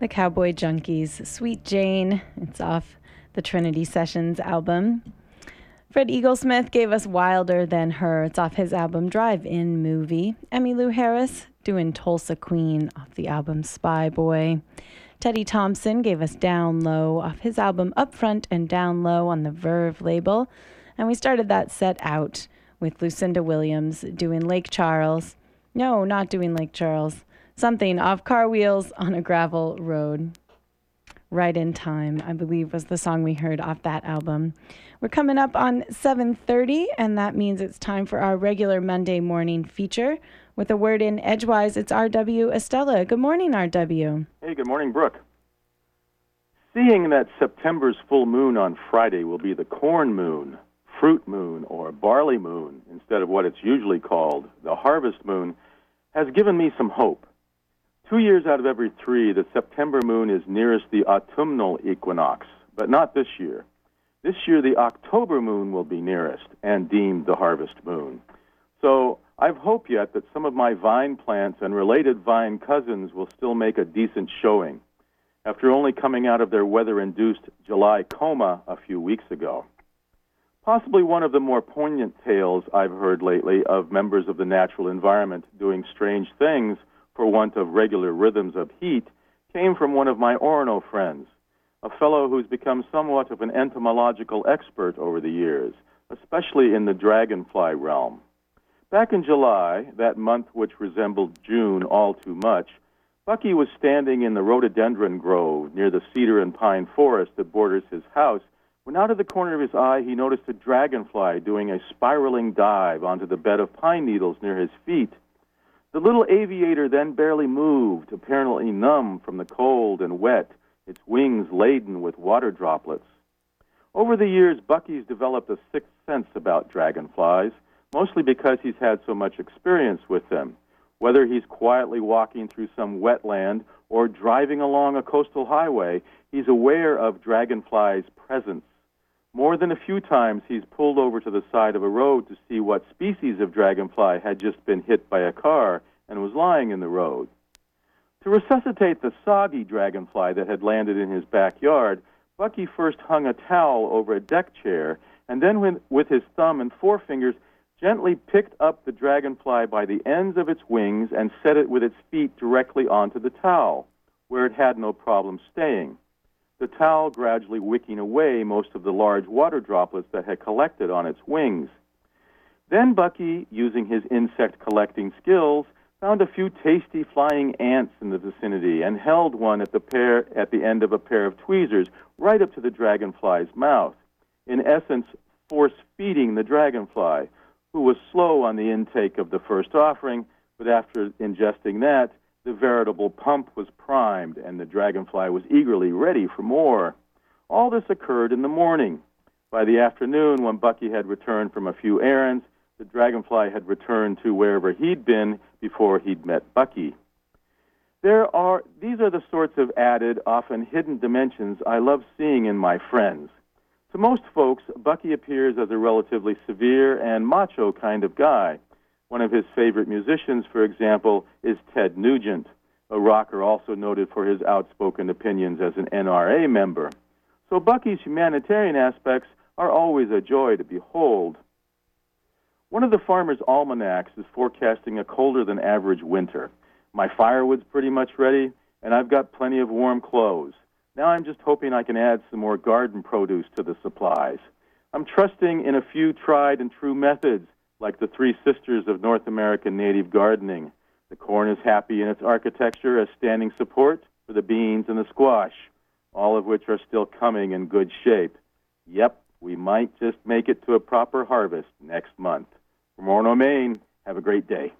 the Cowboy Junkies. Sweet Jane. It's off the Trinity Sessions album. Fred Eaglesmith gave us Wilder Than Her. It's off his album Drive In Movie. Emmylou Harris doing Tulsa Queen off the album Spy Boy. Teddy Thompson gave us Down Low off his album Up Front and Down Low on the Verve label. And we started that set out with Lucinda Williams doing Lake Charles. No, not doing Lake Charles. Something off car wheels on a gravel road. Right in Time, I believe, was the song we heard off that album. We're coming up on 7:30, and that means it's time for our regular Monday morning feature. With a word in edgewise, it's RW Estela. Good morning, RW. Hey, good morning, Brook. Seeing that September's full moon on Friday will be the corn moon, fruit moon, or barley moon instead of what it's usually called, the harvest moon, has given me some hope. Two years out of every three, the September moon is nearest the autumnal equinox, but not this year. This year, the October moon will be nearest and deemed the harvest moon. So I've hope yet that some of my vine plants and related vine cousins will still make a decent showing after only coming out of their weather induced July coma a few weeks ago. Possibly one of the more poignant tales I've heard lately of members of the natural environment doing strange things for want of regular rhythms of heat came from one of my Orono friends, a fellow who's become somewhat of an entomological expert over the years, especially in the dragonfly realm. Back in July, that month which resembled June all too much, Bucky was standing in the rhododendron grove near the cedar and pine forest that borders his house when out of the corner of his eye he noticed a dragonfly doing a spiraling dive onto the bed of pine needles near his feet. The little aviator then barely moved, apparently numb from the cold and wet, its wings laden with water droplets. Over the years, Bucky's developed a sixth sense about dragonflies, mostly because he's had so much experience with them. Whether he's quietly walking through some wetland or driving along a coastal highway, he's aware of dragonflies' presence. More than a few times, he's pulled over to the side of a road to see what species of dragonfly had just been hit by a car and was lying in the road. To resuscitate the soggy dragonfly that had landed in his backyard, Bucky first hung a towel over a deck chair and then, with his thumb and forefingers, gently picked up the dragonfly by the ends of its wings and set it with its feet directly onto the towel, where it had no problem staying the towel gradually wicking away most of the large water droplets that had collected on its wings. Then Bucky, using his insect collecting skills, found a few tasty flying ants in the vicinity and held one at the, pair, at the end of a pair of tweezers right up to the dragonfly's mouth, in essence, force feeding the dragonfly, who was slow on the intake of the first offering, but after ingesting that, the veritable pump was primed, and the dragonfly was eagerly ready for more. All this occurred in the morning. By the afternoon, when Bucky had returned from a few errands, the dragonfly had returned to wherever he'd been before he'd met Bucky. There are these are the sorts of added, often hidden dimensions I love seeing in my friends. To most folks, Bucky appears as a relatively severe and macho kind of guy. One of his favorite musicians, for example, is Ted Nugent, a rocker also noted for his outspoken opinions as an NRA member. So Bucky's humanitarian aspects are always a joy to behold. One of the farmer's almanacs is forecasting a colder than average winter. My firewood's pretty much ready, and I've got plenty of warm clothes. Now I'm just hoping I can add some more garden produce to the supplies. I'm trusting in a few tried and true methods like the three sisters of North American native gardening. The corn is happy in its architecture as standing support for the beans and the squash, all of which are still coming in good shape. Yep, we might just make it to a proper harvest next month. From Orono, Maine, have a great day.